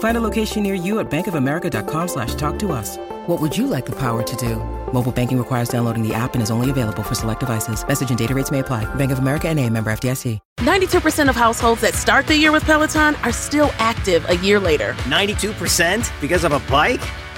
Find a location near you at bankofamerica.com slash talk to us. What would you like the power to do? Mobile banking requires downloading the app and is only available for select devices. Message and data rates may apply. Bank of America and a member FDIC. 92% of households that start the year with Peloton are still active a year later. 92% because of a bike?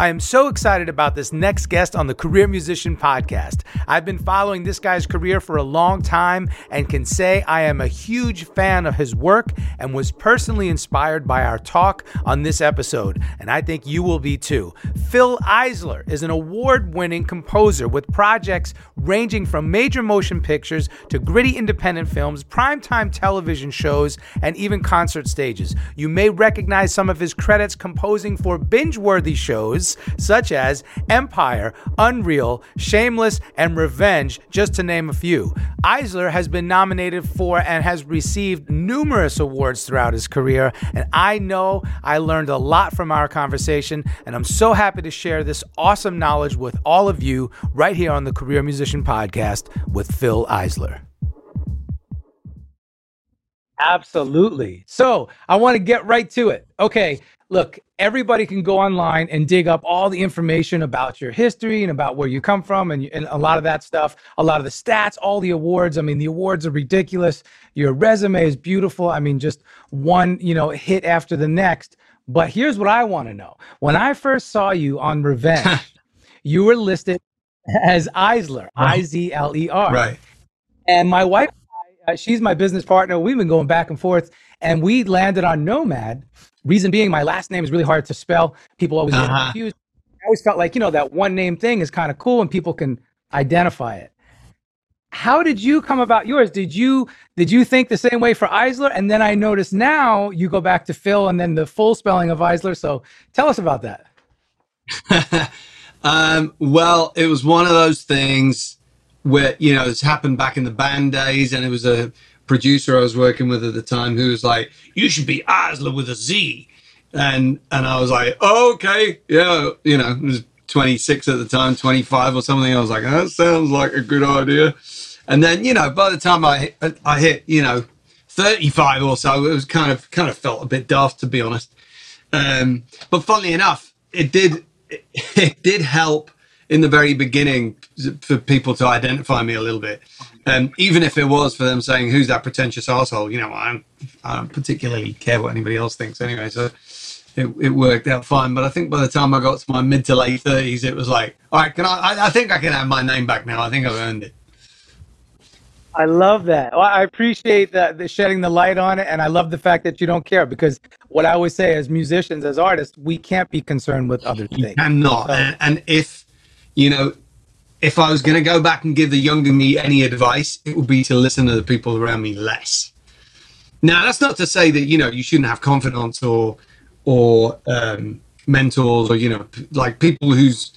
I am so excited about this next guest on the Career Musician Podcast. I've been following this guy's career for a long time and can say I am a huge fan of his work and was personally inspired by our talk on this episode, and I think you will be too. Fil Eisler is an award winning composer with projects ranging from major motion pictures to gritty independent films, primetime television shows, and even concert stages. You may recognize some of his credits composing for binge worthy shows such as Empire, Unreal, Shameless, and Revenge, just to name a few. Eisler has been nominated for and has received numerous awards throughout his career, and I know I learned a lot from our conversation, and I'm so happy to share this awesome knowledge with all of you right here on the Career Musician Podcast with Fil Eisler. Absolutely. So I want to get right to it. Okay, look, everybody can go online and dig up all the information about your history and about where you come from and, and, a lot of that stuff, a lot of the stats, all the awards. I mean, the awards are ridiculous. Your resume is beautiful. I mean, just one, you know, hit after the next. But here's what I want to know. When I first saw you on Revenge, you were listed as Izler, I Z L E R. Right. And my wife uh, she's my business partner. We've been going back and forth, and we landed on Nomad. Reason being, my last name is really hard to spell. People always get Uh-huh. confused. I always felt like you know that one name thing is kind of cool, and people can identify it. How did you come about yours? Did you did you think the same way for Izler? And then I noticed now you go back to Fil, and then the full spelling of Eisler. So tell us about that. um, well, it was one of those things where you know it's happened back in the band days, and it was a producer I was working with at the time who was like, "You should be Izler with a Z," and and I was like, oh, "Okay, yeah," you know, it was 26 at the time, 25 or something. I was like, "That sounds like a good idea," and then you know, by the time I I hit you know 35 or so, it was kind of kind of felt a bit daft to be honest. Um, but funnily enough, it did it, it did help in the very beginning for people to identify me a little bit. Um, even if it was for them saying, "Who's that pretentious asshole?" You know, I don't, I don't particularly care what anybody else thinks anyway. So it, it worked out fine. But I think by the time I got to my mid to late thirties, it was like, "All right, can I, I? I think I can have my name back now. I think I've earned it." I love that. Well, I appreciate that the shedding the light on it, and I love the fact that you don't care because what I always say as musicians, as artists, we can't be concerned with other things. I'm not. So- and, and if you know, if I was going to go back and give the younger me any advice, it would be to listen to the people around me less. Now, that's not to say that you know you shouldn't have confidants or or um, mentors or you know like people who's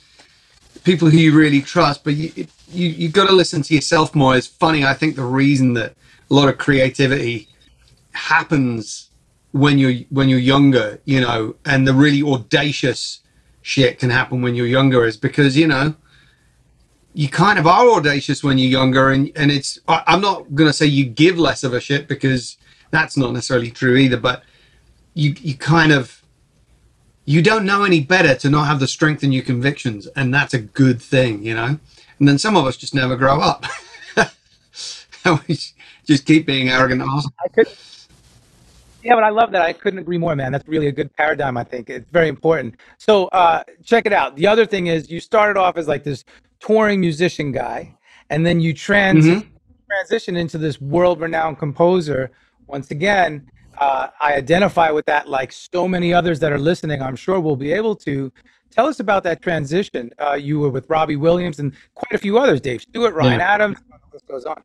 people who you really trust, but you you you got to listen to yourself more. It's funny. I think the reason that a lot of creativity happens when you're when you're younger, you know, and the really audacious shit can happen when you're younger is because you know you kind of are audacious when you're younger and and it's i'm not going to say you give less of a shit because that's not necessarily true either but you you kind of you don't know any better to not have the strength in your convictions, and that's a good thing, you know. And then some of us just never grow up. we just keep being arrogant assholes. I could, yeah, but I love that. I couldn't agree more, man. That's really a good paradigm. I think it's very important. So uh, check it out. The other thing is, you started off as like this touring musician guy, and then you trans mm-hmm. transition into this world-renowned composer. Once again, uh, I identify with that, like so many others that are listening. I'm sure will be able to. Tell us about that transition. Uh, you were with Robbie Williams and quite a few others, Dave Stewart, Ryan yeah. Adams. This goes on.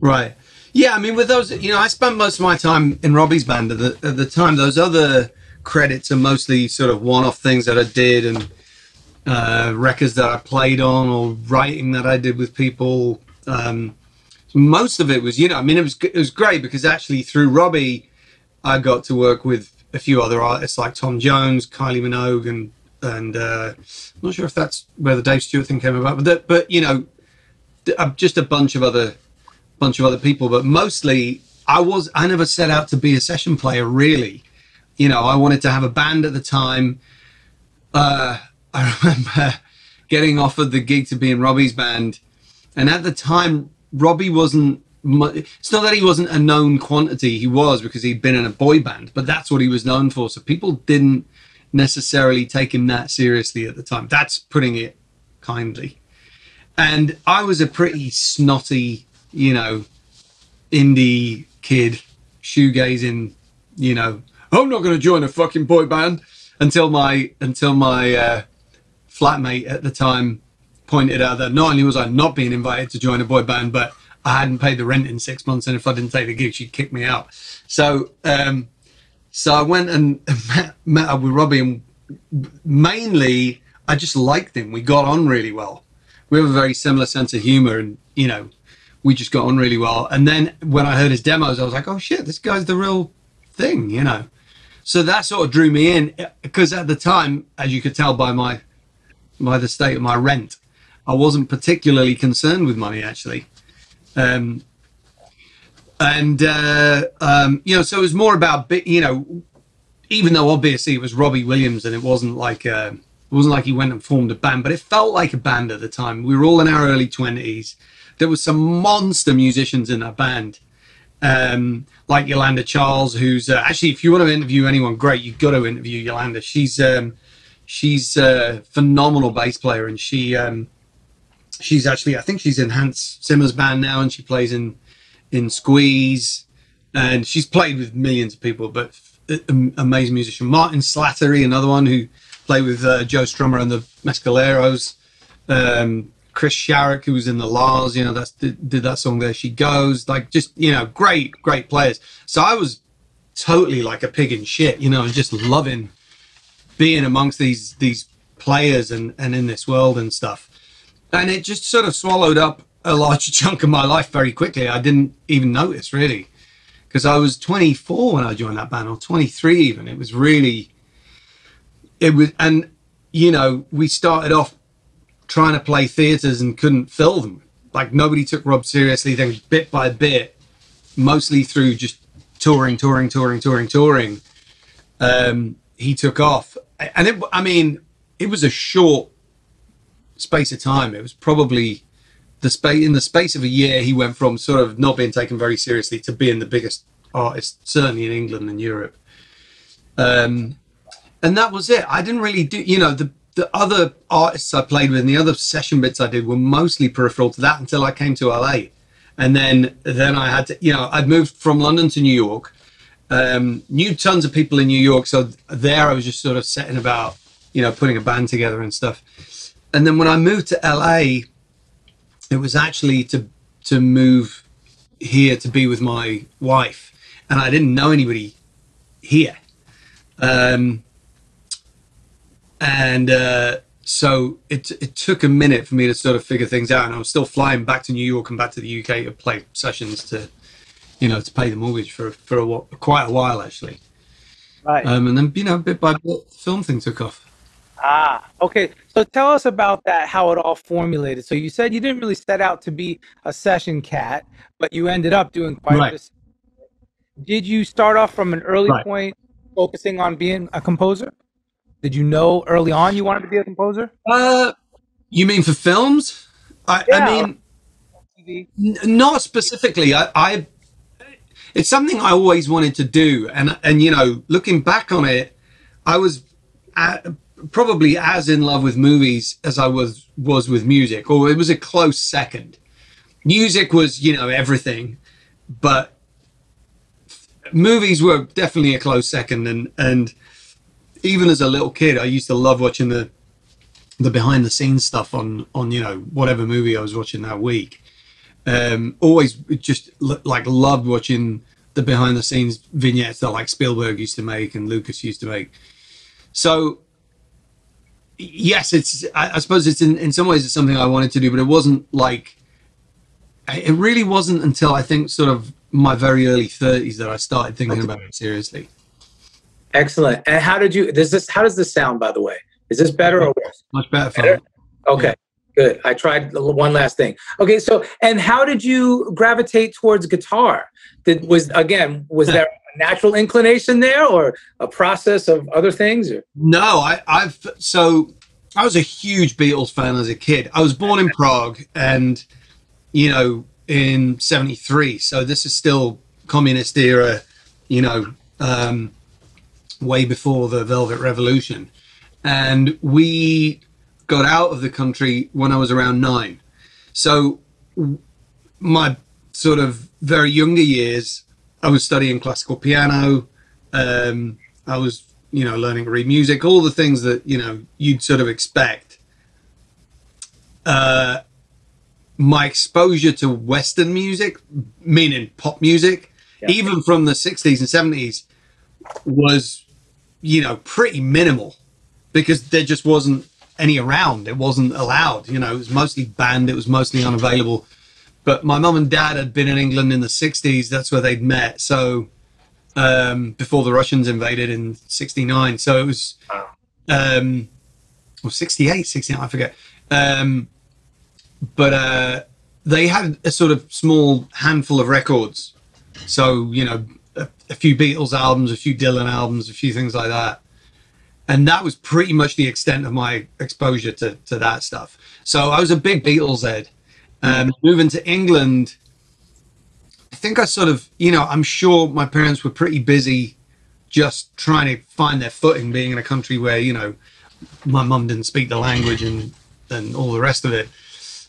Right. Yeah, I mean, with those, you know, I spent most of my time in Robbie's band at the, at the time. Those other credits are mostly sort of one-off things that I did and uh, records that I played on or writing that I did with people. Um, most of it was, you know, I mean, it was it was great because actually through Robbie, I got to work with a few other artists like Tom Jones, Kylie Minogue, and and uh, I'm not sure if that's where the Dave Stewart thing came about, but but you know, uh, just a bunch of other bunch of other people, but mostly I was I never set out to be a session player really. You know, I wanted to have a band at the time. Uh, I remember getting offered the gig to be in Robbie's band, and at the time Robbie wasn't. It's not that he wasn't a known quantity. He was because he'd been in a boy band, but that's what he was known for. So people didn't necessarily take him that seriously at the time. That's putting it kindly. And I was a pretty snotty, you know, indie kid, shoegazing, you know, I'm not going to join a fucking boy band until my until my uh, flatmate at the time pointed out that not only was I not being invited to join a boy band, but I hadn't paid the rent in six months, and if I didn't take the gig, she'd kick me out. So, um, so I went and met, met up with Robbie, and mainly I just liked him. We got on really well. We have a very similar sense of humor, and you know, we just got on really well. And then when I heard his demos, I was like, oh shit, this guy's the real thing, you know. So that sort of drew me in because at the time, as you could tell by my by the state of my rent, I wasn't particularly concerned with money actually. Um, and uh, um, you know, so it was more about you know, even though obviously it was Robbie Williams and it wasn't like uh, it wasn't like he went and formed a band, but it felt like a band at the time. We were all in our early twenties. There was some monster musicians in that band, um, like Yolanda Charles, who's uh, actually, if you want to interview anyone great, you've got to interview Yolanda. She's um, she's a phenomenal bass player, and she um, she's actually I think she's in Hans Zimmer's band now, and she plays in in Squeeze, and she's played with millions of people. But amazing musician, Martin Slattery, another one who played with uh, Joe Strummer and the Mescaleros. Um, Chris Sharrock, who was in the La's, you know, that's did, did that song. There she goes, like just you know, great, great players. So I was totally like a pig in shit, you know, just loving being amongst these these players and and in this world and stuff and it just sort of swallowed up a large chunk of my life very quickly. I didn't even notice really, because I was 24 when I joined that band, or 23 even. It was really, it was, and you know, we started off trying to play theaters and couldn't fill them. Like nobody took Rob seriously. Then bit by bit, mostly through just touring, touring, touring, touring, touring, um, he took off. And it, I mean, it was a short space of time. It was probably the space in the space of a year. He went from sort of not being taken very seriously to being the biggest artist, certainly in England and Europe. Um, and that was it. I didn't really do, you know, the the other artists I played with and the other session bits I did were mostly peripheral to that until I came to LA. And then then I had to, you know, I'd moved from London to New York. Um, knew tons of people in New York, so there I was just sort of setting about, you know, putting a band together and stuff. And then when I moved to LA, it was actually to to move here to be with my wife, and I didn't know anybody here, um, and uh, so it it took a minute for me to sort of figure things out, and I was still flying back to New York and back to the UK to play sessions to, you know, to pay the mortgage for for a, quite a while actually. Right. Um, and then you know, bit by bit, the film thing took off. Ah, okay. So tell us about that, how it all formulated. So you said you didn't really set out to be a session cat, but you ended up doing quite right. a Did you start off from an early right. point focusing on being a composer? Did you know early on you wanted to be a composer? Uh, you mean for films? I, Yeah. I mean, n- not specifically. I, I, it's something I always wanted to do, and and you know, looking back on it, I was uh probably as in love with movies as I was was with music, or it was a close second. Music was, you know, everything, but movies were definitely a close second, and and even as a little kid, I used to love watching the the behind the scenes stuff on on you know whatever movie I was watching that week. Um, always just l- like loved watching the behind the scenes vignettes that like Spielberg used to make and Lucas used to make. So yes, it's I, I suppose it's in in some ways it's something I wanted to do, but it wasn't like it really wasn't until I think sort of my very early 30s that I started thinking about it seriously. Excellent. And how did you? Does this? How does this sound? By the way, is this better or worse? Much better Better? Okay, good. I tried one last thing. Okay, so and how did you gravitate towards guitar? Did was again was there a natural inclination there, or a process of other things? Or? No, I, I've so I was a huge Beatles fan as a kid. I was born in Prague, and you know, in '73. So this is still communist era, you know, um, way before the Velvet Revolution, and we got out of the country when I was around nine. So my sort of very younger years, I was studying classical piano. Um, I was, you know, learning to read music, all the things that you know you'd sort of expect. Uh, my exposure to Western music, meaning pop music, Yeah. even from the '60s and '70s, was, you know, pretty minimal because there just wasn't any around. It wasn't allowed. You know, it was mostly banned. It was mostly unavailable. But my mum and dad had been in England in the '60s. That's where they'd met. So um, before the Russians invaded in '69. So it was, um, or '68, '69, I forget. Um, but uh, they had a sort of small handful of records. So you know, a, a few Beatles albums, a few Dylan albums, a few things like that. And that was pretty much the extent of my exposure to, to that stuff. So I was a big Beatles head. Um, moving to England, I think I sort of, you know, I'm sure my parents were pretty busy just trying to find their footing being in a country where, you know, my mum didn't speak the language and, and all the rest of it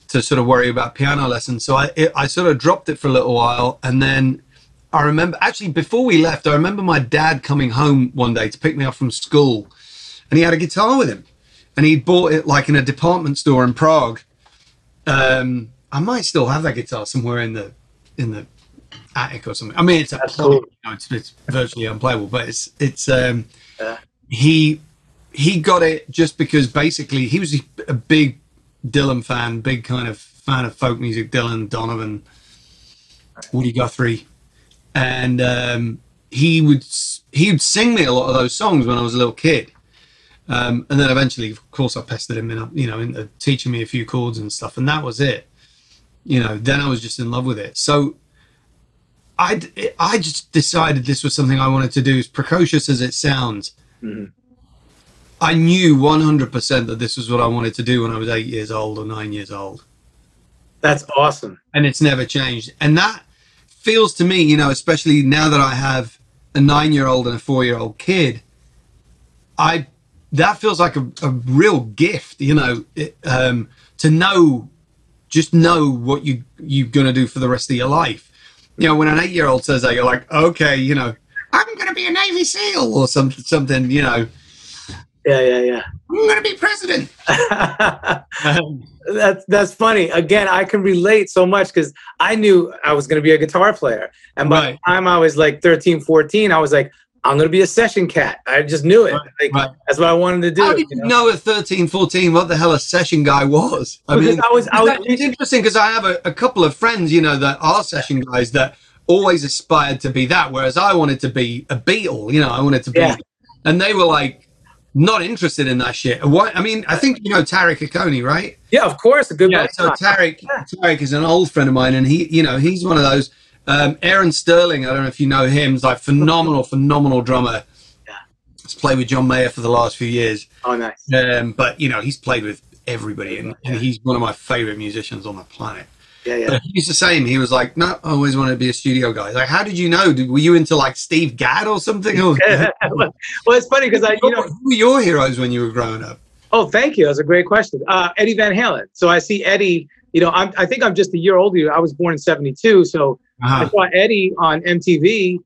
to sort of worry about piano lessons. So I, it, I sort of dropped it for a little while. And then I remember, actually, before we left, I remember my dad coming home one day to pick me up from school and he had a guitar with him. And he bought it like in a department store in Prague. Um, I might still have that guitar somewhere in the in the attic or something. I mean, it's you know, it's, it's virtually unplayable, but it's it's um, Yeah. he he got it just because basically he was a big Dylan fan, big kind of fan of folk music, Dylan, Donovan, Woody Guthrie, and um, he would he would sing me a lot of those songs when I was a little kid. Um, and then eventually, of course, I pestered him in, you know, into teaching me a few chords and stuff, and that was it. You know, then I was just in love with it. So I, I just decided this was something I wanted to do. As precocious as it sounds, I knew 100% that this was what I wanted to do when I was eight years old or nine years old. That's awesome. And it's never changed. And that feels to me, you know, especially now that I have a nine year old and a four year old kid, I that feels like a, a real gift, you know, it, um, to know, just know what you you're gonna do for the rest of your life. You know, when an eight year old says that, you're like, okay, you know, I'm gonna be a Navy SEAL or some something, you know, Yeah, yeah, yeah. I'm gonna be president. Um, that's that's funny. Again, I can relate so much because I knew I was going to be a guitar player, and by Right. the time I was like 13, 14, I was like, I'm going to be a session cat. I just knew it. Like, right. That's what I wanted to do. How did you you know? know at 13, 14 what the hell a session guy was? I Because mean, I was- I was- it's interesting because I have a, a couple of friends, you know, that are session guys that always aspired to be that, whereas I wanted to be a Beatle, you know, I wanted to be, Yeah. and they were like not interested in that shit. Why? I mean, I think you know Tariqh Akoni, right? Yeah, of course, a good. Yeah. buddy So of mine. Tariqh, Tariqh is an old friend of mine, and he, you know, he's one of those. Um, Aaron Sterling, I don't know if you know him, is like phenomenal, phenomenal drummer. Yeah. He's played with John Mayer for the last few years. Oh, nice. Um, but you know, he's played with everybody, and, and he's one of my favorite musicians on the planet. Yeah, yeah. But he used to say to he was like, "No, I always wanted to be a studio guy." Like, how did you know? Did, were you into like Steve Gadd or something? Well, it's funny because I, you know, who were your heroes when you were growing up? oh, thank you. That's a great question. Uh, Eddie Van Halen. So I see Eddie. You know, I'm, I think I'm just a year older. you. I was born in '72, so I Uh-huh. saw Eddie on MTV,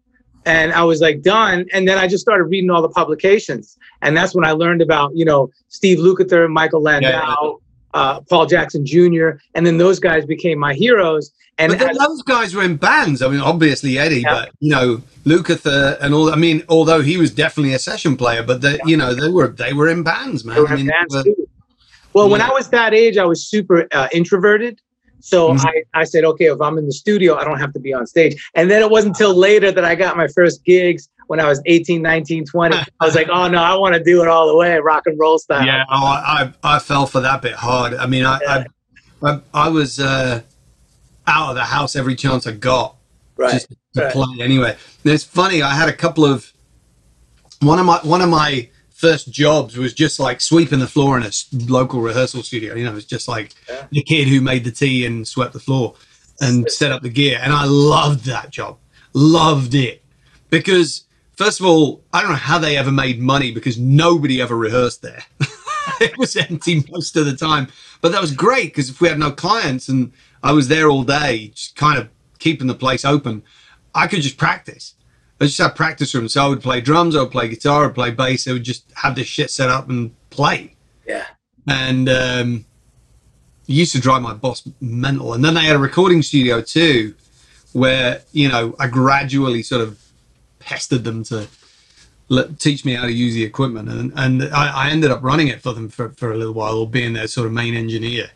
and I was like done. And then I just started reading all the publications, and that's when I learned about you know Steve Lukather, Michael Landau, Yeah. uh, Paul Jackson Jr., and then those guys became my heroes. And But then as- those guys were in bands. I mean, obviously Eddie, Yeah. but you know, Lukather and all. I mean, although he was definitely a session player, but they, you know, they were they were in bands, man. I mean, bands were-. Well, when I was that age, I was super uh, introverted. So Mhm. I, I said, okay, if I'm in the studio, I don't have to be on stage. And then it wasn't until later that I got my first gigs when I was 18, 19, 20. I was like, oh no, I want to do it all the way, rock and roll style. Yeah, oh, I, I fell for that bit hard. I mean, I I, I, I was uh, out of the house every chance I got right. just to right. play anyway. And it's funny. I had a couple of one of my one of my first jobs was just like sweeping the floor in a local rehearsal studio. You know, it was just like Yeah. the kid who made the tea and swept the floor and set up the gear. And I loved that job. Loved it because first of all, I don't know how they ever made money because nobody ever rehearsed there. it was empty most of the time. But that was great because if we had no clients and I was there all day, just kind of keeping the place open, I could just practice. I just had practice rooms. So I would play drums, I would play guitar, I would play bass. I would just have this shit set up and play. Yeah. And um, it used to drive my boss mental. And then they had a recording studio too, where, you know, I gradually sort of pestered them to let, teach me how to use the equipment. And, and I, I ended up running it for them for, for a little while, or being their sort of main engineer.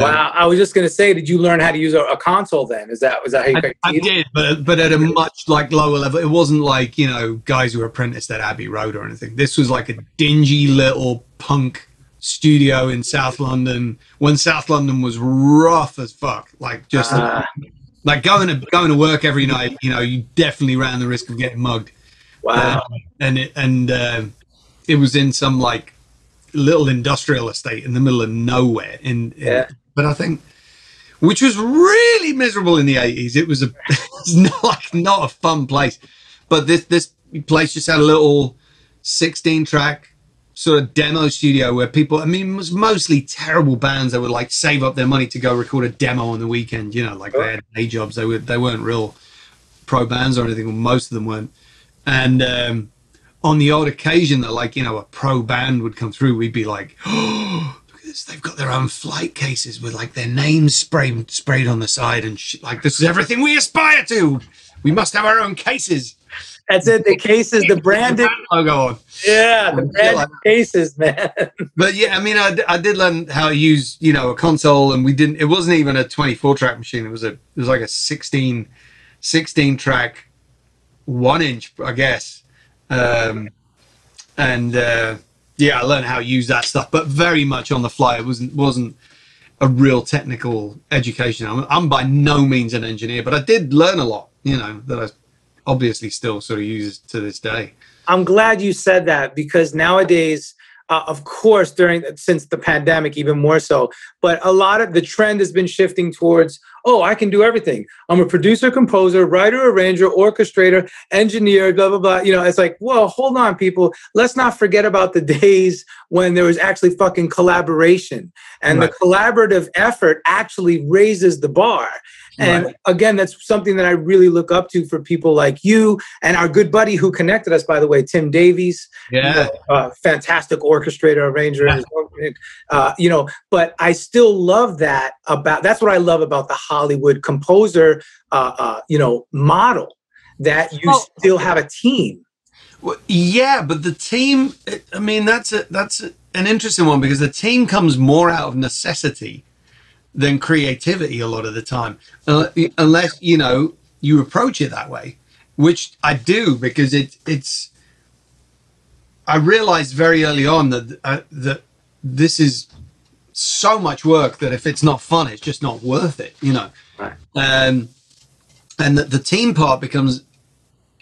Wow. I was just going to say, did you learn how to use a, a console then? Is that, was that how you I, I did, but but at a much like lower level. It wasn't like you know guys who were apprenticed at Abbey Road or anything. This was like a dingy little punk studio in South London when South London was rough as fuck. Like just Ah. like going to going to work every night. You know, you definitely ran the risk of getting mugged. Wow. Um, and it and um it was in some like little industrial estate in the middle of nowhere. In, in Yeah. But I think which was really miserable in the eighties. It was a it's not like not a fun place. But this this place just had a little sixteen track sort of demo studio where people I mean it was mostly terrible bands that would like save up their money to go record a demo on the weekend, you know, like they had day jobs. They were they weren't real pro bands or anything, most of them weren't. And um, on the odd occasion that like, you know, a pro band would come through, we'd be like, oh. They've got their own flight cases with like their names sprayed sprayed on the side and shit. Like, this is everything we aspire to. We must have our own cases. That's it. The cases, the branded. logo on. Yeah. The branded like- cases, man. But yeah, I mean, I, I did learn how to use, you know, a console, and we didn't. It wasn't even a 24 track machine. It was a, it was like a 16, 16 track, one inch, I guess. Um, and uh, yeah, I learned how to use that stuff, but very much on the fly. It wasn't wasn't a real technical education. I'm, I'm by no means an engineer, but I did learn a lot. You know that I obviously still sort of use to this day. I'm glad you said that because nowadays, uh, of course, during since the pandemic, even more so. But a lot of the trend has been shifting towards, oh, I can do everything. I'm a producer, composer, writer, arranger, orchestrator, engineer, blah blah blah. You know, it's like, well, hold on, people. Let's not forget about the days when there was actually fucking collaboration, and Right. the collaborative effort actually raises the bar. And Right. again, that's something that I really look up to for people like you and our good buddy who connected us, by the way, Tim Davies, Yeah, uh, fantastic orchestrator, arranger, uh, you know. But I still love that about. That's what I love about the Hollywood composer, uh, uh, you know, model. That you Well- still have a team. Well, yeah, but the team. I mean, that's a that's a, an interesting one because the team comes more out of necessity than creativity a lot of the time, uh, unless you know you approach it that way, which I do because it it's. I realized very early on that uh, that this is so much work that if it's not fun, it's just not worth it. You know, Right. um, and that the team part becomes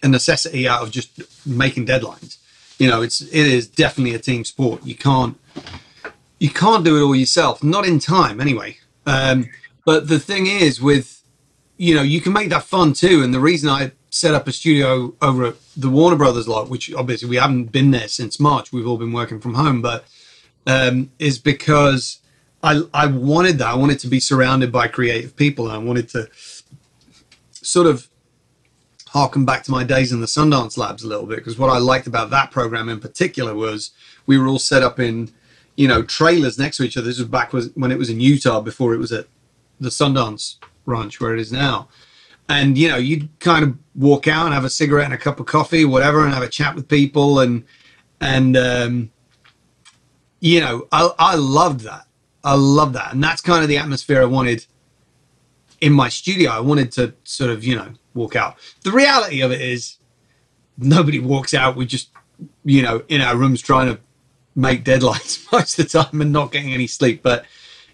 a necessity out of just making deadlines. You know, it's it is definitely a team sport. You can't you can't do it all yourself, not in time anyway. Um, but the thing is, with you know, you can make that fun too. And the reason I set up a studio over at the Warner Brothers lot, which obviously we haven't been there since March, we've all been working from home, but um, is because I I wanted that. I wanted to be surrounded by creative people, and I wanted to sort of harken back to my days in the Sundance Labs a little bit because what I liked about that program in particular was we were all set up in you know trailers next to each other. This was back when it was in Utah before it was at the Sundance Ranch where it is now. And you know, you'd kind of walk out and have a cigarette and a cup of coffee, whatever, and have a chat with people, and and um, you know, I I loved that. I love that, and that's kind of the atmosphere I wanted in my studio. I wanted to sort of, you know, walk out. The reality of it is, nobody walks out. We just, you know, in our rooms trying to make deadlines most of the time and not getting any sleep. But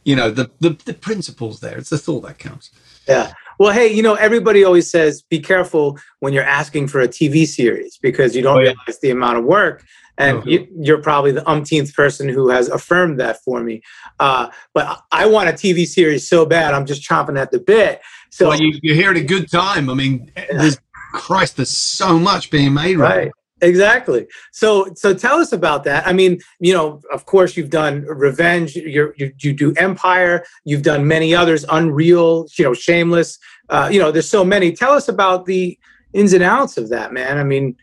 you know, the the, the principles there. It's the thought that counts. Yeah. Well, hey, you know, everybody always says be careful when you're asking for a TV series because you don't oh, yeah. realize the amount of work and uh-huh. you, are probably the umpteenth person who has affirmed that for me. Uh, but I want a TV series so bad, I'm just chomping at the bit. So well, you, are here at a good time. I mean, there's Christ, there's so much being made right. right. Exactly. So, so tell us about that. I mean, you know, of course, you've done Revenge. you you do Empire. You've done many others. Unreal. You know, Shameless. Uh, you know, there's so many. Tell us about the ins and outs of that, man. I mean,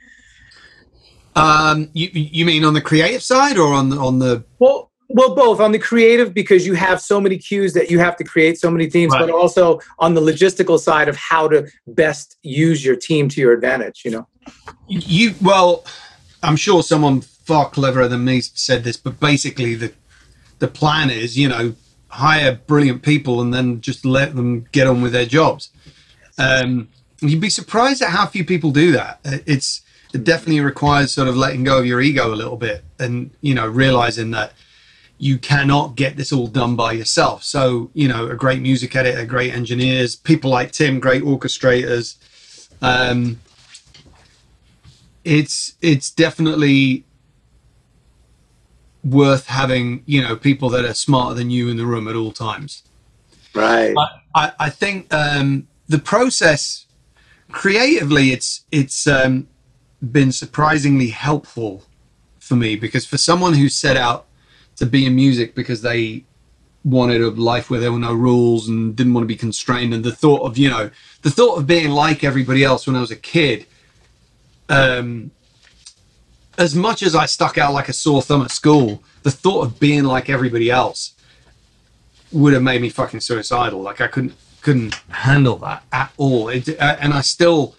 um, you you mean on the creative side or on the, on the well well both on the creative because you have so many cues that you have to create so many themes, right. but also on the logistical side of how to best use your team to your advantage. You know, you well, I'm sure someone far cleverer than me said this, but basically the the plan is you know hire brilliant people and then just let them get on with their jobs. Um, you'd be surprised at how few people do that. It's it definitely requires sort of letting go of your ego a little bit and you know realizing that you cannot get this all done by yourself. So you know a great music editor great engineers people like tim great orchestrators. Um it's it's definitely worth having you know people that are smarter than you in the room at all times. Right. I i think um the process creatively it's it's um been surprisingly helpful for me because for someone who set out to be in music because they wanted a life where there were no rules and didn't want to be constrained. And the thought of you know the thought of being like everybody else when i was a kid um as much as i stuck out like a sore thumb at school the thought of being like everybody else would have made me fucking suicidal. Like i couldn't couldn't handle that at all. It, uh, and i still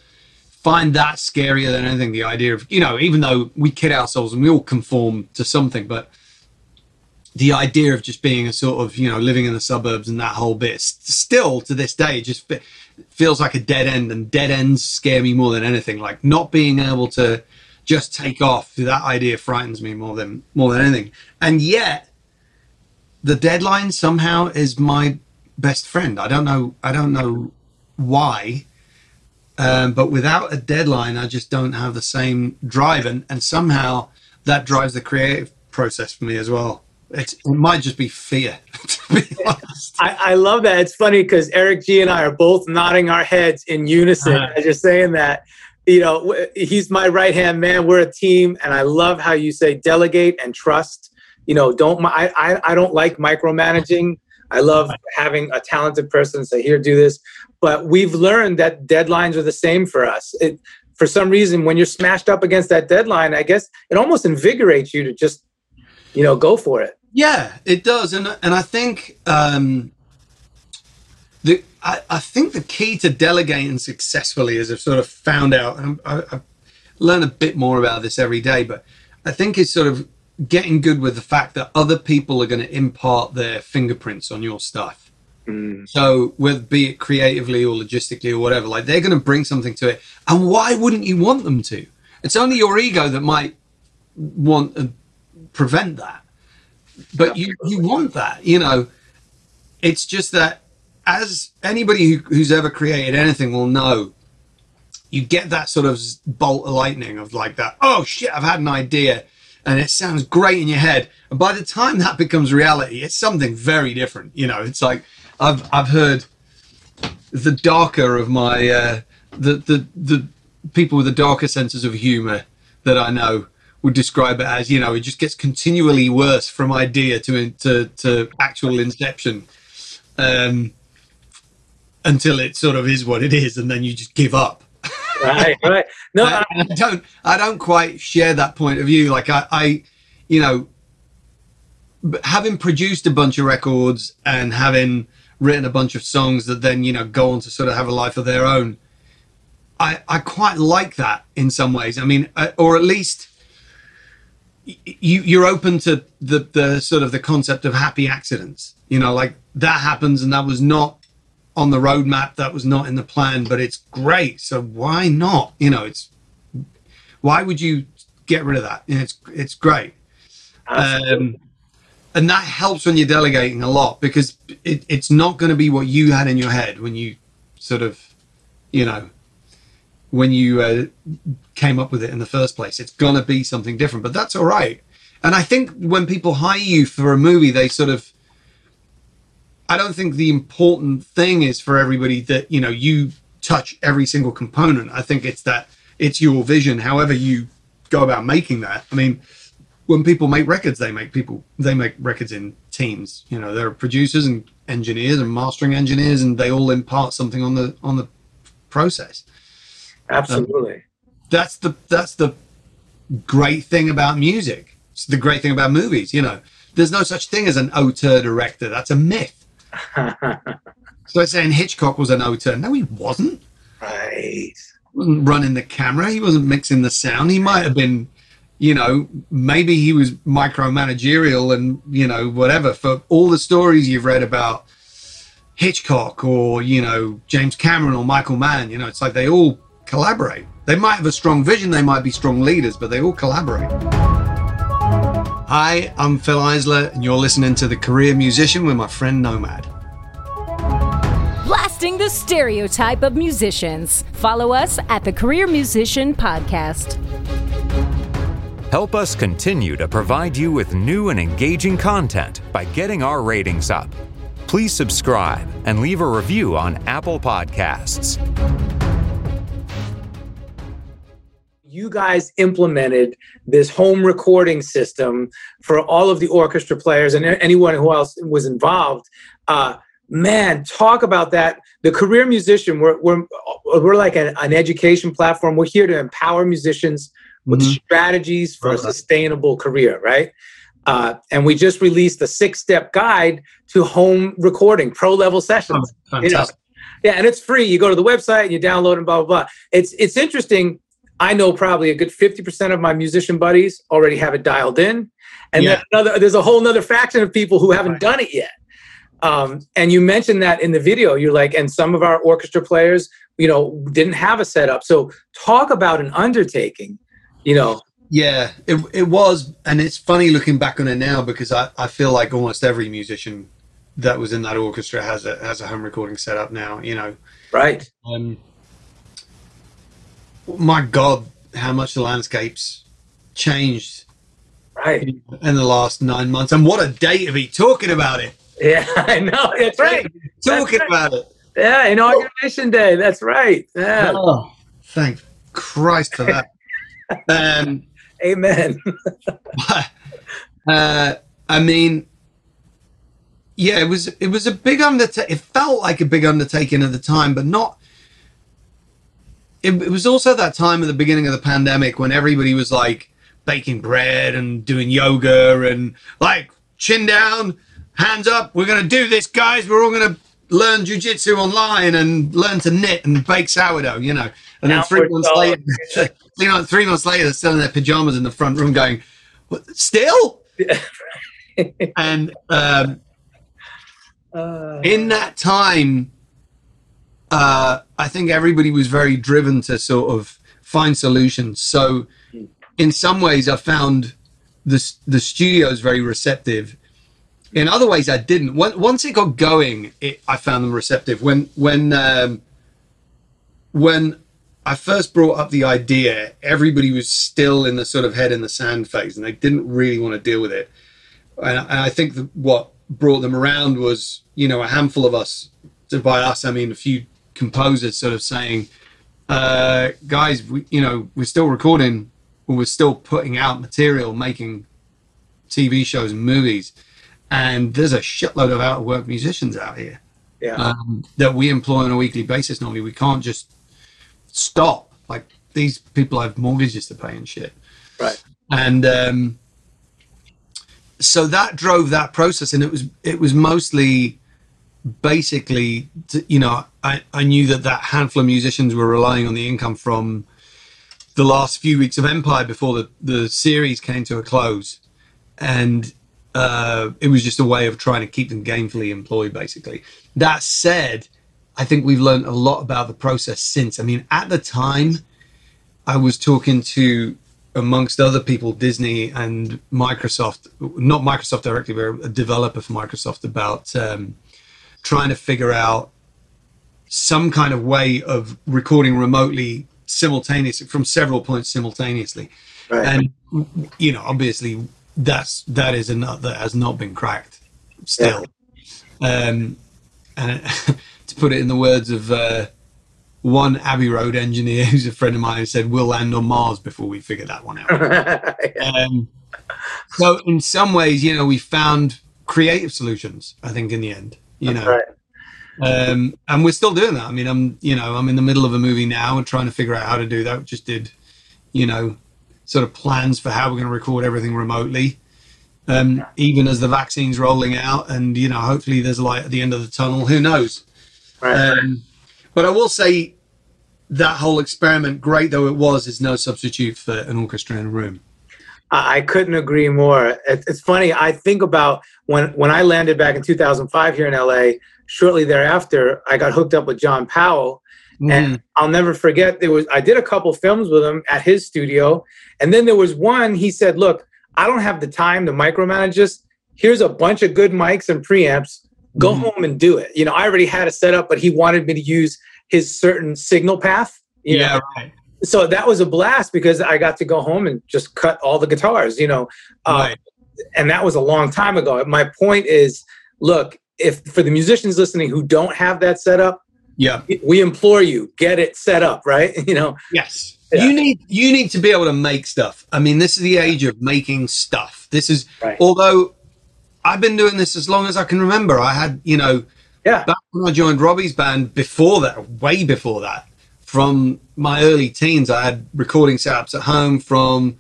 find that scarier than anything. The idea of, you know, even though we kid ourselves and we all conform to something, but the idea of just being a sort of, you know, living in the suburbs and that whole bit still to this day just feels like a dead end. And dead ends scare me more than anything. Like not being able to just take off, that idea frightens me more than more than anything. And yet, the deadline somehow is my best friend. I don't know. I don't know why um, but without a deadline, I just don't have the same drive, and and somehow that drives the creative process for me as well. It's, it might just be fear. To be honest, I, I love that. It's funny because Eric G and I are both nodding our heads in unison uh, as you're saying that. You know, he's my right hand man. We're a team, and I love how you say delegate and trust. You know, don't I? I, I don't like micromanaging. I love having a talented person say, "Here, do this." But we've learned that deadlines are the same for us. It, for some reason, when you're smashed up against that deadline, I guess it almost invigorates you to just, you know, go for it. Yeah, it does, and and I think um, the I, I think the key to delegating successfully, is I've sort of found out, and I, I learn a bit more about this every day, but I think it's sort of getting good with the fact that other people are going to impart their fingerprints on your stuff Mm. So whether be it creatively or logistically or whatever, like they're going to bring something to it. And why wouldn't you want them to? It's only your ego that might want to prevent that. But you, you want that, you know. It's just that as anybody who, who's ever created anything will know, you get that sort of bolt of lightning of like that. Oh shit! I've had an idea, and it sounds great in your head. And by the time that becomes reality, it's something very different. You know, it's like I've I've heard the darker of my uh, the the the people with the darker senses of humor that I know would describe it as you know it just gets continually worse from idea to to to actual inception um, until it sort of is what it is and then you just give up. Right right. No I, I, don't i don't quite share that point of view. Like i i you know having produced a bunch of records and having written a bunch of songs that then you know go on to sort of have a life of their own i i quite like that in some ways. I mean uh, or at least you you're open to the the sort of the concept of happy accidents. You know like that happens and that was not on the roadmap that was not in the plan but it's great. So why not? You know it's why would you get rid of that? Know, it's it's great. Um, and that helps when you're delegating a lot because it, it's not going to be what you had in your head when you sort of you know when you uh, came up with it in the first place it's to be something different but that's all right and i think when people hire you for a movie they sort of I don't think the important thing is for everybody that you know you touch every single component. I think it's that it's your vision, however you go about making that. I mean, when people make records, they make people they make records in teams. You know, there are producers and engineers and mastering engineers, and they all impart something on the on the process. Absolutely. Um, that's the that's the great thing about music. It's the great thing about movies. You know, there's no such thing as an auteur director. That's a myth so they're saying Hitchcock was an auteur. No, he wasn't. Right. He wasn't running the camera. He wasn't mixing the sound. He might have been, you know, maybe he was micromanagerial and, you know, whatever. For all the stories you've read about Hitchcock or, you know, James Cameron or Michael Mann, you know, it's like they all collaborate. They might have a strong vision, they might be strong leaders, but they all collaborate. Hi, I'm Fil Eisler, and you're listening to The Career Musician with my friend Nomad. Blasting the stereotype of musicians. Follow us at The Career Musician Podcast. Help us continue to provide you with new and engaging content by getting our ratings up. Please subscribe and leave a review on Apple Podcasts. You guys implemented this home recording system for all of the orchestra players and anyone who else was involved. Uh, man, talk about that. The career musician, we're, we're, we're like an, an education platform. We're here to empower musicians with mm-hmm. strategies for a sustainable career, right? Uh, and we just released a six step guide to home recording, pro level sessions. Oh, you know? Yeah, and it's free. You go to the website and you download and blah, blah, blah. It's, it's interesting I know probably a good 50% of my musician buddies already have it dialed in. And yeah. another, there's a whole nother faction of people who haven't right. done it yet. Um, and you mentioned that in the video, you're like, and some of our orchestra players, you know, didn't have a setup. So talk about an undertaking, you know. Yeah, it, it was. And it's funny looking back on it now because I, I feel like almost every musician that was in that orchestra has a, has a home recording setup now, you know. Right. Um, my God, how much the landscape's changed right in, in, the last nine months. And what a date of he talking about it. Yeah, I know. That's right. Talking That's right. about it. Yeah, inauguration day. That's right. Yeah. Oh, thank Christ for that. um, Amen. uh, I mean, yeah, it was it was a big undertaking. It felt like a big undertaking at the time, but not it, it was also that time at the beginning of the pandemic when everybody was like baking bread and doing yoga and like chin down, hands up. We're going to do this, guys. We're all going to learn jujitsu online and learn to knit and bake sourdough, you know. And then three months later, you know, three months later, they're still in their pajamas in the front room going, still? and um, uh, in that time, uh, I think everybody was very driven to sort of find solutions. So, in some ways, I found the the studios very receptive. In other ways, I didn't. Once it got going, it, I found them receptive. When when um, when I first brought up the idea, everybody was still in the sort of head in the sand phase, and they didn't really want to deal with it. And, and I think what brought them around was, you know, a handful of us. By us, I mean a few composers, sort of saying, uh, "Guys, we, you know, we're still recording, or we're still putting out material, making TV shows and movies, and there's a shitload of out of work musicians out here." Yeah. um, that we employ on a weekly basis normally. We can't just stop. Like these people have mortgages to pay and shit. Right. And um, so that drove that process, and it was it was mostly basically, to, you know, I, I knew that that handful of musicians were relying on the income from the last few weeks of Empire before the, the series came to a close. And uh, it was just a way of trying to keep them gainfully employed, basically. That said, I think we've learned a lot about the process since. I mean, at the time, I was talking to, amongst other people, Disney and Microsoft, not Microsoft directly, but a developer for Microsoft about um, trying to figure out some kind of way of recording remotely simultaneously from several points simultaneously. Right. And, you know, obviously that's, that is a nut that has not been cracked still. Um, and to put it in the words of uh, one Abbey Road engineer who's a friend of mine who said, "We'll land on Mars before we figure that one out." um, so, in some ways, you know, we found creative solutions. I think in the end, you know, right. Um, and we're still doing that. I mean, I'm, you know, I'm in the middle of a movie now and trying to figure out how to do that. We just did, you know, sort of plans for how we're going to record everything remotely um, even as the vaccine's rolling out, and you know, hopefully there's light at the end of the tunnel. Who knows? Right. Um, but I will say that whole experiment, great though it was, is no substitute for an orchestra in a room. I I couldn't agree more. It's funny. I think about when when I landed back in 2005 here in LA. Shortly thereafter, I got hooked up with John Powell, and I'll never forget. There was I did a couple films with him at his studio, and then there was one. He said, "Look, I don't have the time to micromanage this. Here's a bunch of good mics and preamps. Go Mhm. home and do it." You know, I already had a setup, but he wanted me to use his certain signal path. you know? yeah, right. so that was a blast because I got to go home and just cut all the guitars, you know. Uh, And that was a long time ago. My point is, look, if for the musicians listening who don't have that set up, Yeah. we implore you get it set up, right? You know, Yes. Yeah. You need you need to be able to make stuff. I mean, this is the age of making stuff. This is Right. although I've been doing this as long as I can remember. I had, you know, yeah, back when I joined Robbie's band before that, way before that, from my early teens, I had recording setups at home from,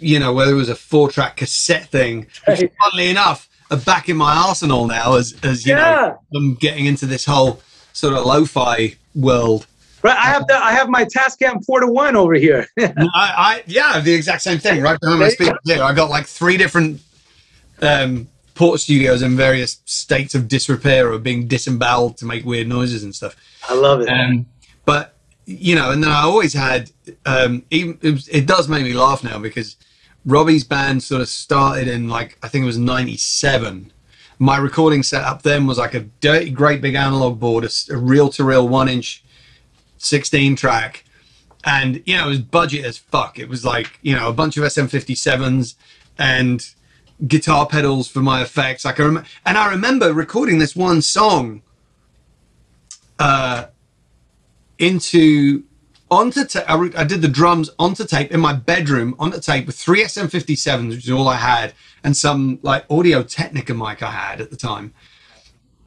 you know, whether it was a four track cassette thing, which Right. funnily enough, are back in my arsenal now as, as you Yeah. know, I'm getting into this whole sort of lo fi world. right. I have the I have my Tascam four to one over here. I, I yeah, the exact same thing right behind my speaker here. I got like three different um, port studios in various states of disrepair or being disemboweled to make weird noises and stuff. I love it. Um, but you know, and then I always had um, even it, it does make me laugh now because Robbie's band sort of started in like I think it was '97. My recording setup then was like a dirty, great big analog board, a reel-to-reel one-inch 16 track, and you know it was budget as fuck. It was like you know a bunch of SM57s and guitar pedals for my effects. I can remember, and I remember recording this one song uh, into onto ta- I, re- I did the drums onto tape in my bedroom onto tape with three SM57s, which is all I had, and some like Audio Technica mic I had at the time.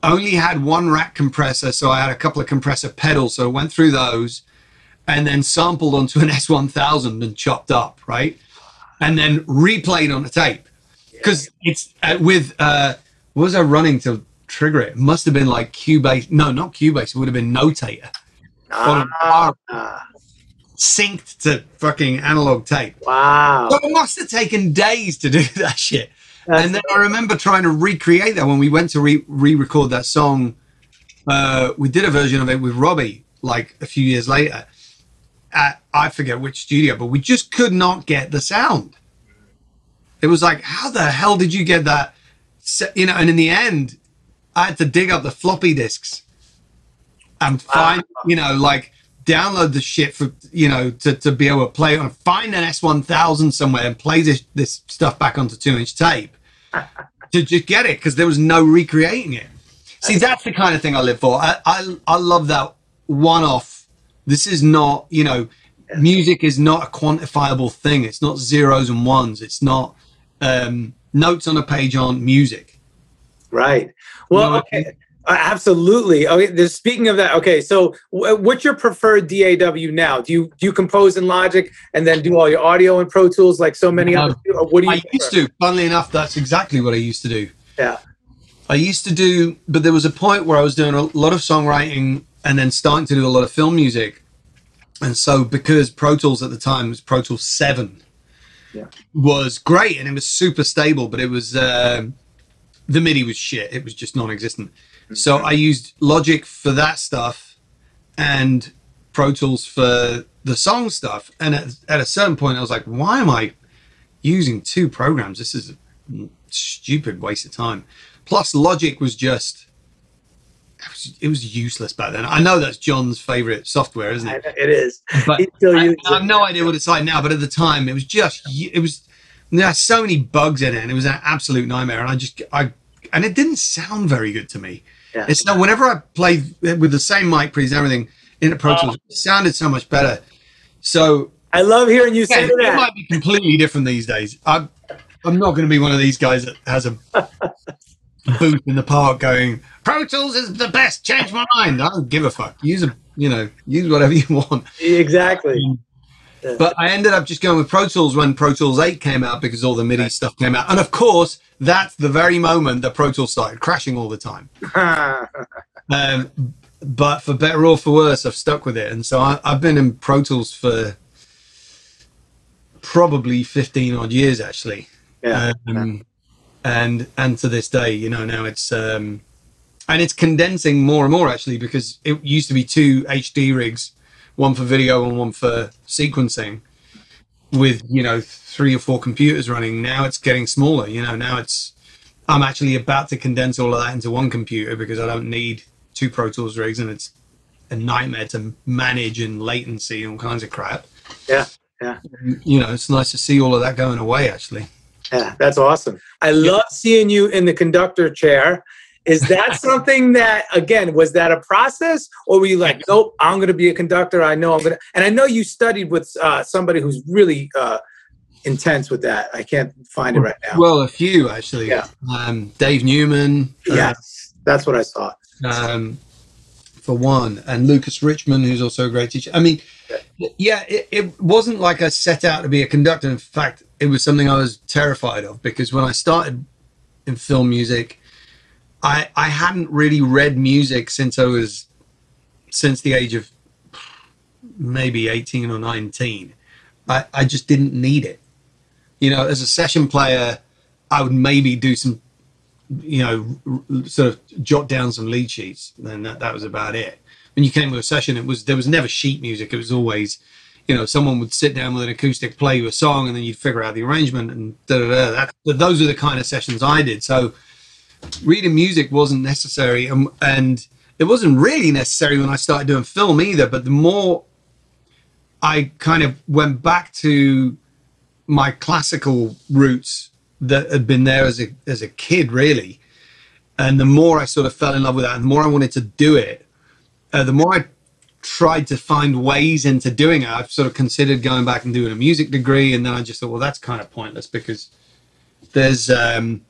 Only had one rack compressor, so I had a couple of compressor pedals, so I went through those, and then sampled onto an S1000 and chopped up, right, and then replayed on the tape because it's uh, with uh, what was I running to trigger it? It must have been like Cubase. No, not Cubase. It would have been Notator. On a bar, Ah, synced to fucking analog tape. wow. So it must have taken days to do that shit. That's- and then I remember trying to recreate that when we went to re- re-record that song. Uh, we did a version of it with Robbie like a few years later. At, I forget which studio, but we just could not get the sound. It was like, how the hell did you get that? You know, and in the end, I had to dig up the floppy disks and find, you know, like download the shit for you know to, to be able to play it on find an S1000 somewhere and play this this stuff back onto two inch tape to just get it because there was no recreating it. See, that's the kind of thing I live for. I I, I love that one off. This is not you know, music is not a quantifiable thing. It's not zeros and ones. It's not um, notes on a page on music. Right. Well, No, okay. Uh, absolutely. Okay. Speaking of that, okay. So, wh- what's your preferred DAW now? Do you do you compose in Logic and then do all your audio in Pro Tools like so many No. others? Or what do you? I used to. Funnily enough, that's exactly what I used to do. Yeah. I used to do, but there was a point where I was doing a lot of songwriting and then starting to do a lot of film music. And so, because Pro Tools at the time was Pro Tools 7, Yeah. was great and it was super stable, but it was, um the MIDI was shit. It was just non existent. So, I used Logic for that stuff and Pro Tools for the song stuff. And at, at a certain point, I was like, why am I using two programs? This is a stupid waste of time. Plus, Logic was just it was, it was useless back then. I know that's John's favorite software, isn't it? It is. But I, I have no idea what it's like now. But at the time, it was just it was there are so many bugs in it, and it was an absolute nightmare. And I just I and it didn't sound very good to me. Yeah. It's no whenever I played with the same mic pre's everything in the Pro Tools, it sounded so much better. So I love hearing you say yeah, it might be completely different these days. I'm, I'm not going to be one of these guys that has a booth in the park going, Pro Tools is the best, change my mind. I don't give a fuck. Use a, you know, use whatever you want. Exactly. Um, But I ended up just going with Pro Tools when Pro Tools 8 came out because all the MIDI stuff came out. And of course, that's the very moment that Pro Tools started crashing all the time. Um, but for better or for worse, I've stuck with it. And so I, I've been in Pro Tools for probably 15 odd years, actually. yeah. Um, and and to this day, you know, now it's um, and it's condensing more and more actually because it used to be two HD rigs, one for video and one for sequencing, with you know three or four computers running. Now it's getting smaller. You know, now it's I'm actually about to condense all of that into one computer because I don't need two Pro Tools rigs and it's a nightmare to manage and latency and all kinds of crap. yeah. Yeah. You know, it's nice to see all of that going away actually. Yeah, that's awesome. I love seeing you in the conductor chair. Is that something that again was that a process, or were you like, nope, I'm going to be a conductor. I know I'm going to, and I know you studied with uh, somebody who's really uh, intense with that. I can't find it right now. Well, a few actually. Yeah. Um, Dave Newman. uh, yes, that's what I saw. um, for one, and Lucas Richmond, who's also a great teacher. I mean, yeah, it, it wasn't like I set out to be a conductor. In fact, it was something I was terrified of because when I started in film music, I I hadn't really read music since I was since the age of maybe 18 or 19. I, I just didn't need it. You know, as a session player, I would maybe do some you know, sort of jot down some lead sheets. and that, that was about it. When you came to a session, it was there was never sheet music. It was always, you know, someone would sit down with an acoustic, play you a song, and then you'd figure out the arrangement and da da da. That, those are the kind of sessions I did. So reading music wasn't necessary, and, and it wasn't really necessary when I started doing film either. But the more I kind of went back to my classical roots that had been there as a as a kid, really. And the more I sort of fell in love with that, and the more I wanted to do it, uh, the more I tried to find ways into doing it. I've sort of considered going back and doing a music degree, and then I just thought, well, that's kind of pointless because there's um,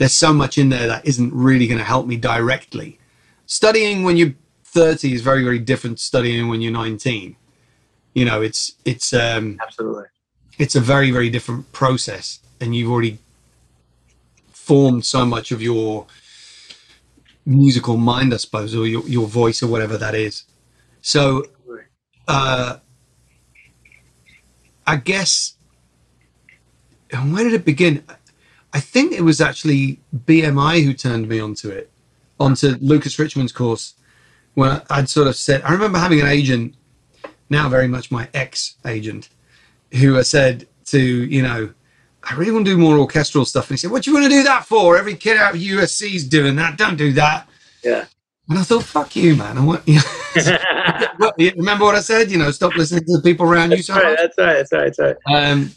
there's so much in there that isn't really going to help me directly. Studying when you're 30 is very very different to studying when you're 19. You know, it's it's um, Absolutely. it's a very very different process and you've already formed so much of your musical mind i suppose or your, your voice or whatever that is so uh i guess and where did it begin i think it was actually bmi who turned me onto it onto lucas richmond's course when i'd sort of said i remember having an agent now very much my ex agent who I said to, you know, I really want to do more orchestral stuff. And he said, What do you want to do that for? Every kid out of USC's doing that. Don't do that. Yeah. And I thought, fuck you, man. I want, you know, remember what I said? You know, stop listening to the people around you. So right, that's right. That's right. That's right. Um,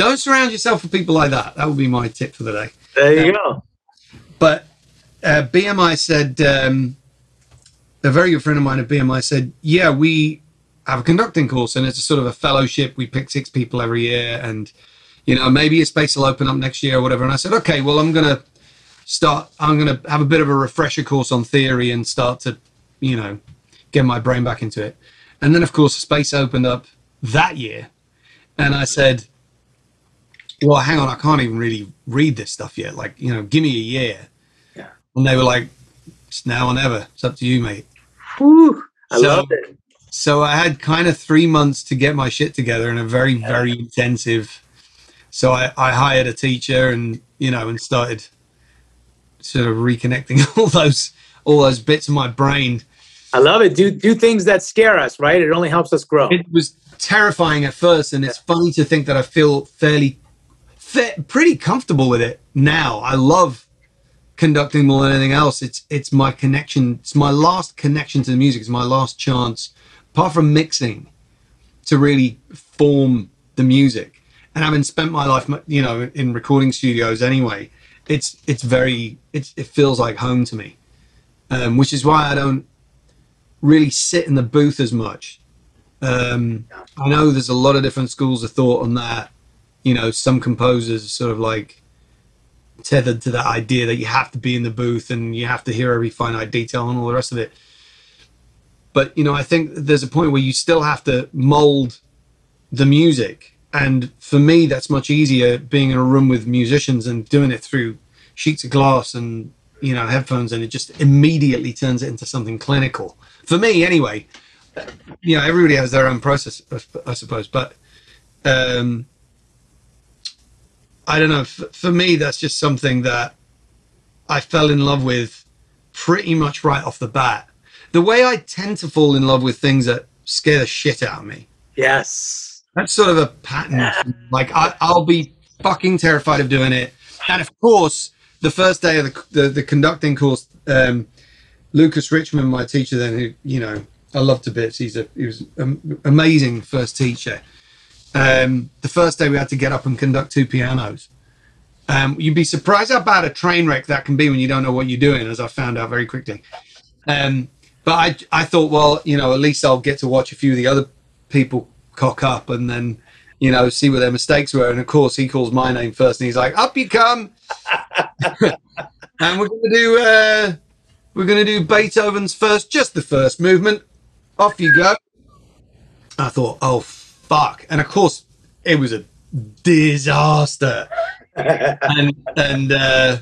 don't surround yourself with people like that. That would be my tip for the day. There you um, go. But uh, BMI said, um, a very good friend of mine at BMI said, yeah, we have a conducting course and it's a sort of a fellowship. We pick six people every year and, you know, maybe a space will open up next year or whatever. And I said, okay, well, I'm going to start i'm going to have a bit of a refresher course on theory and start to you know get my brain back into it and then of course a space opened up that year and i said well hang on i can't even really read this stuff yet. Like you know give me a year. Yeah. And they were like it's now or never. It's up to you mate. Whew, i so, love it. so i had kind of three months to get my shit together in a very very intensive. So I, I hired a teacher and you know and started sort of reconnecting all those all those bits of my brain. I love it. Do do things that scare us, right? It only helps us grow. It was terrifying at first, and it's funny to think that I feel fairly, fa- pretty comfortable with it now. I love conducting more than anything else. It's it's my connection. It's my last connection to the music. It's my last chance, apart from mixing, to really form the music. And having spent my life, you know, in recording studios anyway, it's it's very it's it feels like home to me, um, which is why I don't really sit in the booth as much. Um, I know there's a lot of different schools of thought on that. You know, some composers sort of like tethered to that idea that you have to be in the booth and you have to hear every finite detail and all the rest of it. But you know, I think there's a point where you still have to mold the music and for me, that's much easier being in a room with musicians and doing it through sheets of glass and you know headphones, and it just immediately turns it into something clinical. For me, anyway. You know, everybody has their own process, I suppose, but um, I don't know. For, for me, that's just something that I fell in love with pretty much right off the bat. The way I tend to fall in love with things that scare the shit out of me. Yes that's sort of a pattern. like I, will be fucking terrified of doing it. And of course, the first day of the the, the conducting course, um, Lucas Richmond, my teacher, then who you know I love to bits. He's a he was an amazing first teacher. Um, the first day we had to get up and conduct two pianos. Um, you'd be surprised how bad a train wreck that can be when you don't know what you're doing, as I found out very quickly. Um, but I, I thought, well, you know, at least I'll get to watch a few of the other people cock up and then you know see what their mistakes were and of course he calls my name first and he's like up you come and we're gonna do uh we're gonna do beethoven's first just the first movement off you go i thought oh fuck and of course it was a disaster and and uh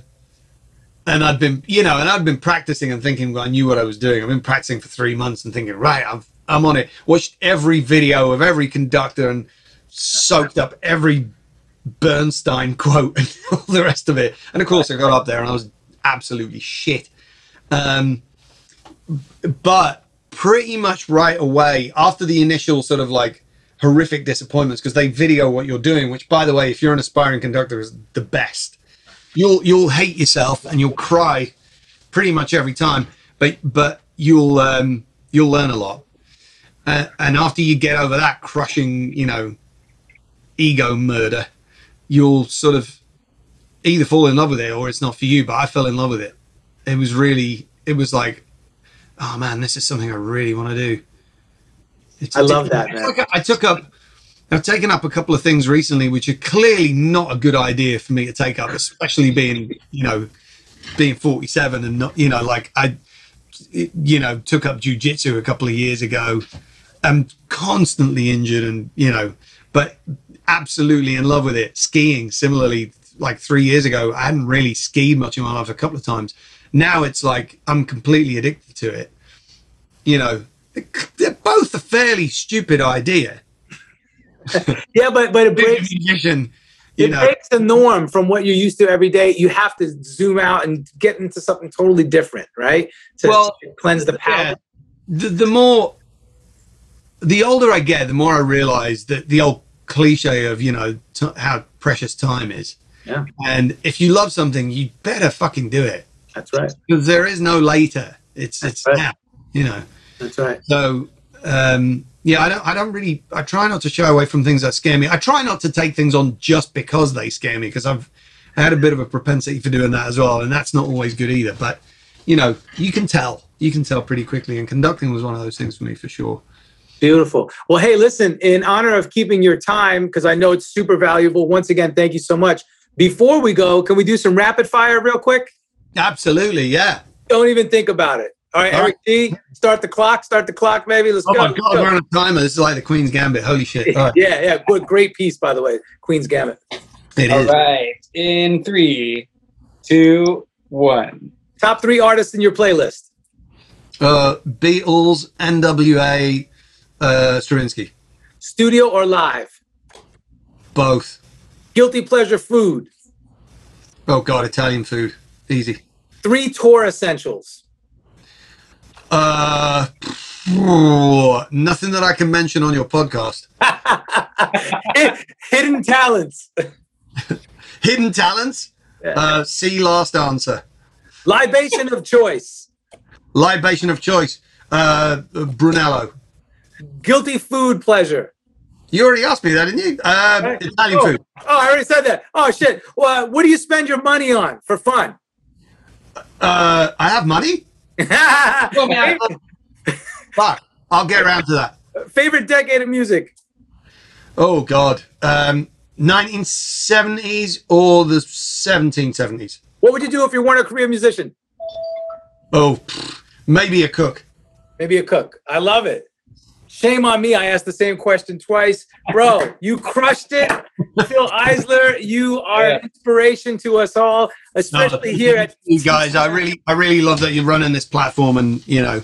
and I'd been, you know, and I'd been practicing and thinking well, I knew what I was doing. I've been practicing for three months and thinking, right, I've I'm on it. Watched every video of every conductor and soaked up every Bernstein quote and all the rest of it. And of course, I got up there and I was absolutely shit. Um, but pretty much right away, after the initial sort of like horrific disappointments, because they video what you're doing, which, by the way, if you're an aspiring conductor, is the best. You'll you'll hate yourself and you'll cry pretty much every time, but but you'll um, you'll learn a lot. Uh, and after you get over that crushing, you know, ego murder, you'll sort of either fall in love with it or it's not for you. But I fell in love with it. It was really, it was like, oh man, this is something I really want to do. It's I love that. Man. I took up, I've taken up a couple of things recently, which are clearly not a good idea for me to take up, especially being, you know, being 47 and not, you know, like I, you know, took up jujitsu a couple of years ago I'm constantly injured and you know but absolutely in love with it skiing similarly like three years ago i hadn't really skied much in my life a couple of times now it's like i'm completely addicted to it you know they're both a fairly stupid idea yeah but but it breaks musician, it know. breaks the norm from what you're used to every day you have to zoom out and get into something totally different right to, well, to cleanse the palate yeah, the, the more the older I get, the more I realize that the old cliche of you know t- how precious time is. Yeah. And if you love something, you better fucking do it. That's right. Because there is no later. It's it's right. now, you know. That's right. So um, yeah, I don't I don't really I try not to shy away from things that scare me. I try not to take things on just because they scare me because I've had a bit of a propensity for doing that as well, and that's not always good either. But you know, you can tell. You can tell pretty quickly, and conducting was one of those things for me for sure. Beautiful. Well, hey, listen, in honor of keeping your time, because I know it's super valuable, once again, thank you so much. Before we go, can we do some rapid fire real quick? Absolutely, yeah. Don't even think about it. All right, All Eric D, start the clock, start the clock, maybe. Let's Oh go. my god, go. we're on a timer. This is like the Queen's Gambit. Holy shit! All right. Yeah, yeah, good, great piece, by the way. Queen's Gambit. It All is. right. In three, two, one. Top three artists in your playlist. Uh, Beatles, NWA, uh, Stravinsky, Studio or live? both. Guilty pleasure food. Oh god, Italian food, easy. Three tour essentials. Uh, nothing that I can mention on your podcast. Hidden talents. Hidden talents. Uh, see last answer. Libation of choice. Libation of choice. Uh, Brunello. Guilty food pleasure. You already asked me that, didn't you? Um, Italian oh, food. Oh, I already said that. Oh shit. Well, what do you spend your money on for fun? Uh, I have money. Fuck. I'll get around to that. Favorite decade of music? Oh God. Um, 1970s or the 1770s? What would you do if you weren't a career musician? Oh, maybe a cook. Maybe a cook. I love it. Shame on me. I asked the same question twice. Bro, you crushed it. Fil Eisler, you are an inspiration to us all, especially here at you guys. I really, I really love that you're running this platform and you know,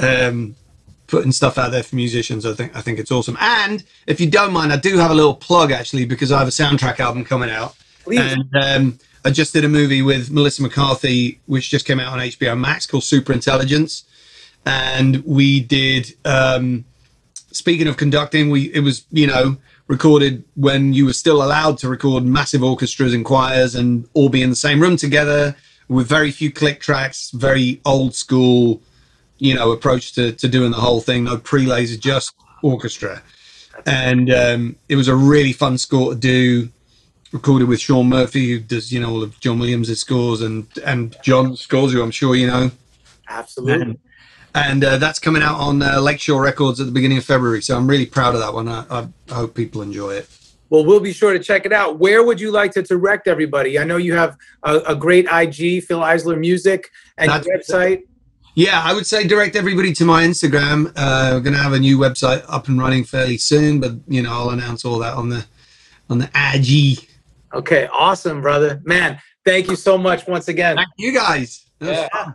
um, putting stuff out there for musicians. I think, I think it's awesome. And if you don't mind, I do have a little plug actually because I have a soundtrack album coming out. Please. And um, I just did a movie with Melissa McCarthy, which just came out on HBO Max called Super Intelligence. And we did. Um, speaking of conducting, we it was you know recorded when you were still allowed to record massive orchestras and choirs and all be in the same room together with very few click tracks, very old school, you know, approach to to doing the whole thing. No prelays, just orchestra, and um, it was a really fun score to do. Recorded with Shawn Murphy, who does you know all of John Williams' scores and and John scores, who I'm sure you know Absolutely. Uh, that's coming out on uh, Lakeshore Records at the beginning of February. So I'm really proud of that one. I, I, I hope people enjoy it. Well, we'll be sure to check it out. Where would you like to direct everybody? I know you have a, a great IG, Fil Eisler Music, and website. Yeah, I would say direct everybody to my Instagram. Uh, we're going to have a new website up and running fairly soon, but you know I'll announce all that on the on the IG. Okay, awesome, brother. Man, thank you so much once again. Thank you guys. Yeah. fun.